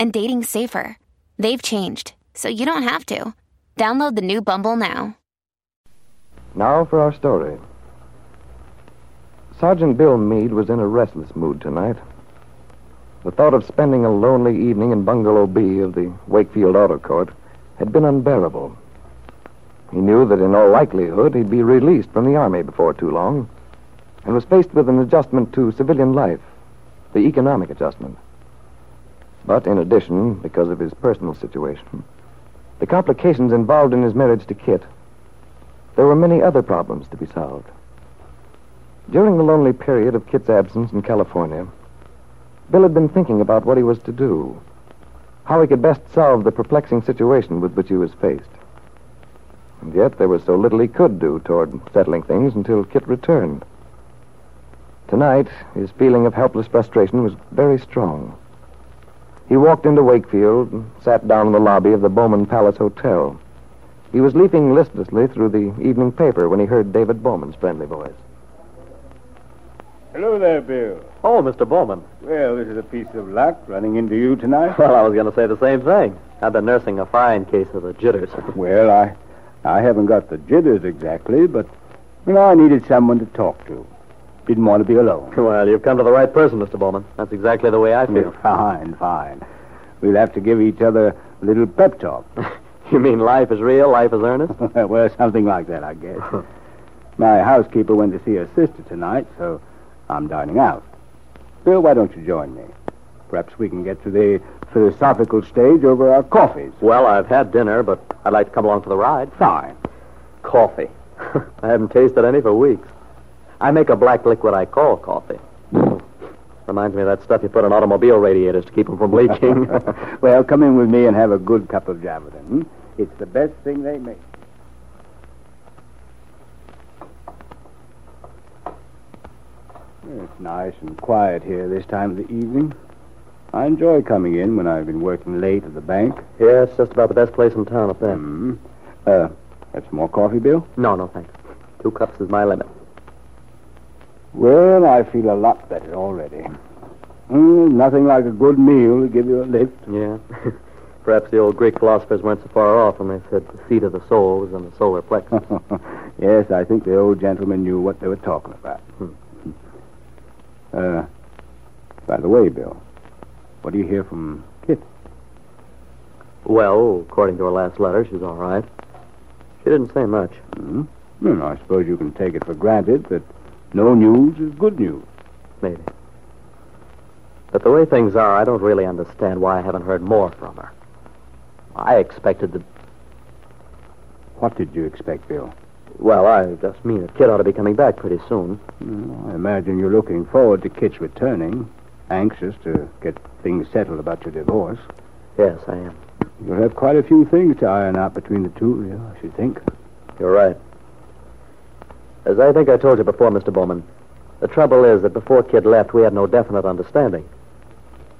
and dating safer. They've changed, so you don't have to. Download the new Bumble now. Now for our story. Sergeant Bill Meade was in a restless mood tonight. The thought of spending a lonely evening in Bungalow B of the Wakefield Auto Court had been unbearable. He knew that in all likelihood he'd be released from the Army before too long, and was faced with an adjustment to civilian life, the economic adjustment. But in addition, because of his personal situation, the complications involved in his marriage to Kit, there were many other problems to be solved. During the lonely period of Kit's absence in California, Bill had been thinking about what he was to do, how he could best solve the perplexing situation with which he was faced. And yet there was so little he could do toward settling things until Kit returned. Tonight, his feeling of helpless frustration was very strong. He walked into Wakefield and sat down in the lobby of the Bowman Palace Hotel. He was leafing listlessly through the evening paper when he heard David Bowman's friendly voice. Hello there, Bill. Oh, Mr. Bowman. Well, this is a piece of luck running into you tonight. Well, I was going to say the same thing. I've been nursing a fine case of the jitters. Well, I, I haven't got the jitters exactly, but you know, I needed someone to talk to. Didn't want to be alone. Well, you've come to the right person, Mr. Bowman. That's exactly the way I feel. Fine, fine. We'll have to give each other a little pep talk. you mean life is real, life is earnest? well, something like that, I guess. My housekeeper went to see her sister tonight, so I'm dining out. Bill, why don't you join me? Perhaps we can get to the philosophical stage over our coffees. Well, I've had dinner, but I'd like to come along for the ride. Fine. Coffee. I haven't tasted any for weeks. I make a black liquid I call coffee. Reminds me of that stuff you put on automobile radiators to keep them from leaking. well, come in with me and have a good cup of Javatin. Hmm? It's the best thing they make. It's nice and quiet here this time of the evening. I enjoy coming in when I've been working late at the bank. yeah, it's just about the best place in town up there. Hmm. Uh, have some more coffee, Bill? No, no, thanks. Two cups is my limit. Well, I feel a lot better already. Mm, nothing like a good meal to give you a lift. Yeah. Perhaps the old Greek philosophers weren't so far off when they said the seat of the soul was in the solar plexus. yes, I think the old gentleman knew what they were talking about. Hmm. Uh, by the way, Bill, what do you hear from Kit? well, according to her last letter, she's all right. She didn't say much. Hmm? Well, I suppose you can take it for granted that no news is good news. Maybe. But the way things are, I don't really understand why I haven't heard more from her. I expected the. What did you expect, Bill? Well, I just mean that Kit ought to be coming back pretty soon. Well, I imagine you're looking forward to Kit's returning, anxious to get things settled about your divorce. Yes, I am. You'll have quite a few things to iron out between the two of you, I should think. You're right. As I think I told you before, Mr. Bowman, the trouble is that before Kit left, we had no definite understanding.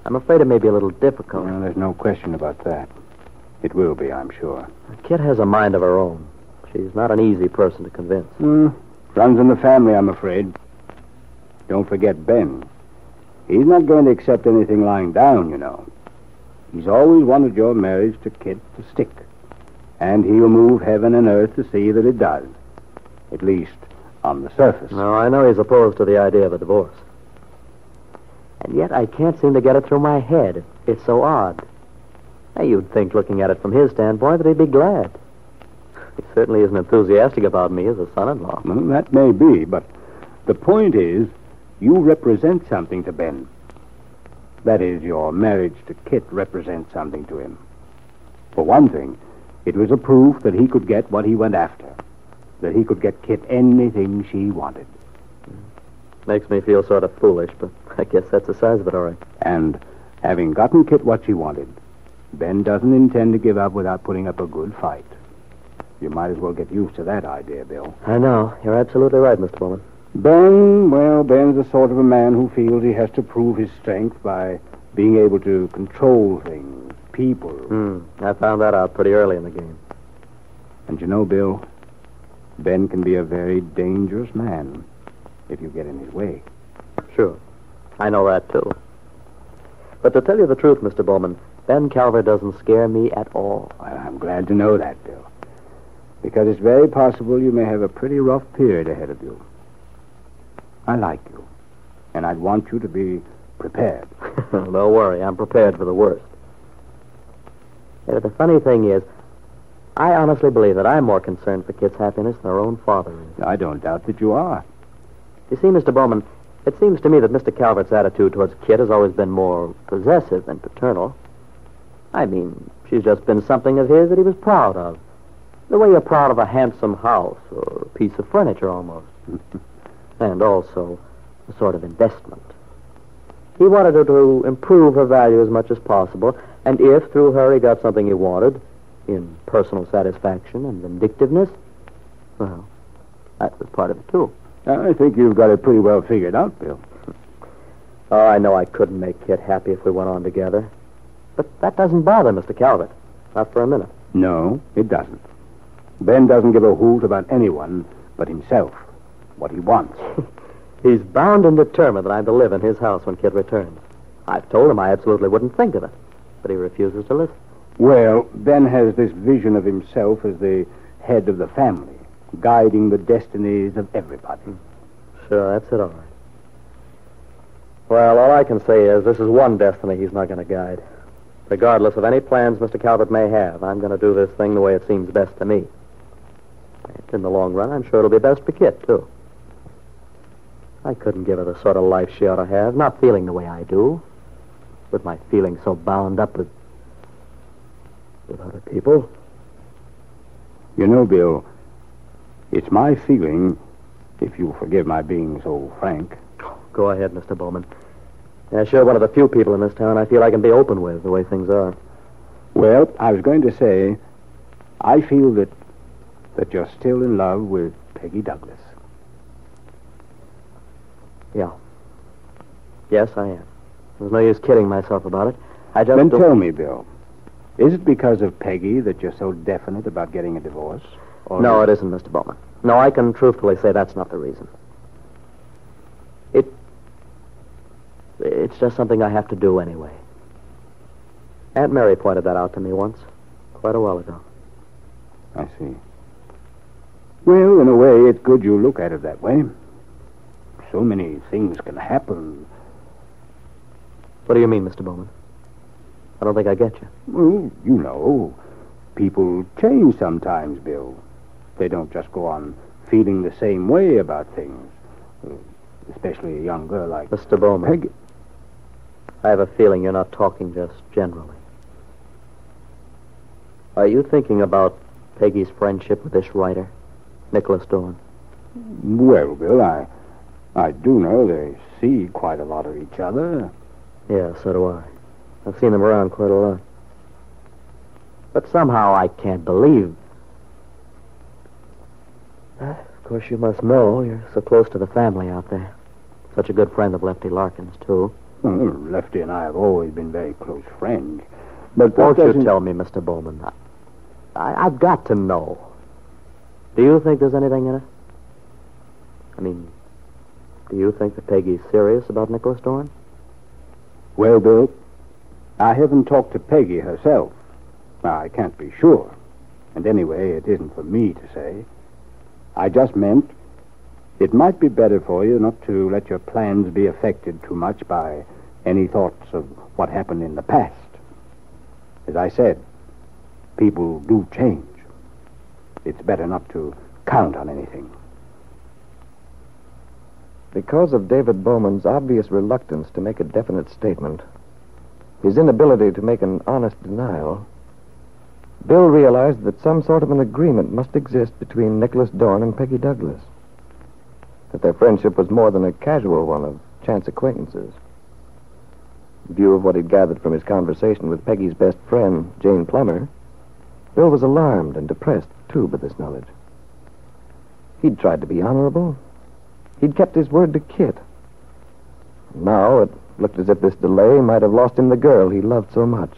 I'm afraid it may be a little difficult. Well, there's no question about that. It will be, I'm sure. Kit has a mind of her own. She's not an easy person to convince. Hmm. Runs in the family, I'm afraid. Don't forget Ben. He's not going to accept anything lying down, you know. He's always wanted your marriage to Kit to stick. And he'll move heaven and earth to see that it does. At least on the surface. No, I know he's opposed to the idea of a divorce. And yet I can't seem to get it through my head. It's so odd. Now, you'd think, looking at it from his standpoint, that he'd be glad. He certainly isn't enthusiastic about me as a son-in-law. Well, that may be, but the point is, you represent something to Ben. That is, your marriage to Kit represents something to him. For one thing, it was a proof that he could get what he went after. That he could get Kit anything she wanted. Makes me feel sort of foolish, but I guess that's the size of it, all right. And having gotten Kit what she wanted, Ben doesn't intend to give up without putting up a good fight. You might as well get used to that idea, Bill. I know. You're absolutely right, Mr. Bowman. Ben, well, Ben's the sort of a man who feels he has to prove his strength by being able to control things, people. Hmm. I found that out pretty early in the game. And you know, Bill, Ben can be a very dangerous man if you get in his way. Sure. I know that, too. But to tell you the truth, Mr. Bowman, Ben Calvert doesn't scare me at all. Well, I'm glad to know that, Bill. Because it's very possible you may have a pretty rough period ahead of you. I like you. And I'd want you to be prepared. Don't worry, I'm prepared for the worst. Yeah, the funny thing is, I honestly believe that I'm more concerned for Kit's happiness than her own father is. I don't doubt that you are. You see, Mr. Bowman, it seems to me that Mr. Calvert's attitude towards Kit has always been more possessive than paternal. I mean, she's just been something of his that he was proud of. The way you're proud of a handsome house or a piece of furniture almost. and also a sort of investment. He wanted her to improve her value as much as possible, and if through her he got something he wanted, in personal satisfaction and vindictiveness, well, that was part of it too. I think you've got it pretty well figured out, Bill. Oh, I know I couldn't make Kit happy if we went on together. But that doesn't bother Mr. Calvert. Not for a minute. No, it doesn't. Ben doesn't give a hoot about anyone but himself, what he wants. He's bound and determined that I'm to live in his house when Kit returns. I've told him I absolutely wouldn't think of it, but he refuses to listen. Well, Ben has this vision of himself as the head of the family, guiding the destinies of everybody. Sure, that's it, all right. Well, all I can say is this is one destiny he's not going to guide. Regardless of any plans Mr. Calvert may have, I'm going to do this thing the way it seems best to me. In the long run, I'm sure it'll be best for Kit, too. I couldn't give her the sort of life she ought to have, not feeling the way I do. With my feelings so bound up with. With other people. You know, Bill, it's my feeling, if you'll forgive my being so frank, Go ahead, Mr. Bowman. Yeah, sure, one of the few people in this town I feel I can be open with, the way things are. Well, I was going to say, I feel that that you're still in love with Peggy Douglas. Yeah. Yes, I am. There's no use kidding myself about it. I just Then don't- tell me, Bill, is it because of Peggy that you're so definite about getting a divorce? Or No, it isn't, Mr. Bowman. No, I can truthfully say that's not the reason. It. It's just something I have to do anyway. Aunt Mary pointed that out to me once, quite a while ago. I see. Well, in a way, it's good you look at it that way. So many things can happen. What do you mean, Mr. Bowman? I don't think I get you. Well, you know, people change sometimes, Bill. They don't just go on feeling the same way about things. Especially a young girl like Mr. Bowman, Peggy. I have a feeling you're not talking just generally. Are you thinking about Peggy's friendship with this writer, Nicholas Dorn? Well, Bill, I, I do know they see quite a lot of each other. Yeah, so do I. I've seen them around quite a lot. But somehow I can't believe. Uh, Of course, you must know you're so close to the family out there. Such a good friend of Lefty Larkin's, too. Well, Lefty and I have always been very close friends. But Won't you tell me, Mr. Bowman? I, I've got to know. Do you think there's anything in it? I mean, do you think that Peggy's serious about Nicholas Dorn? Well, Bill, I haven't talked to Peggy herself. I can't be sure. And anyway, it isn't for me to say. I just meant it might be better for you not to let your plans be affected too much by any thoughts of what happened in the past. As I said, people do change. It's better not to count on anything. Because of David Bowman's obvious reluctance to make a definite statement, his inability to make an honest denial, Bill realized that some sort of an agreement must exist between Nicholas Dorn and Peggy Douglas. That their friendship was more than a casual one of chance acquaintances. In view of what he'd gathered from his conversation with Peggy's best friend, Jane Plummer, Bill was alarmed and depressed, too, by this knowledge. He'd tried to be honorable. He'd kept his word to Kit. Now, at Looked as if this delay might have lost him the girl he loved so much.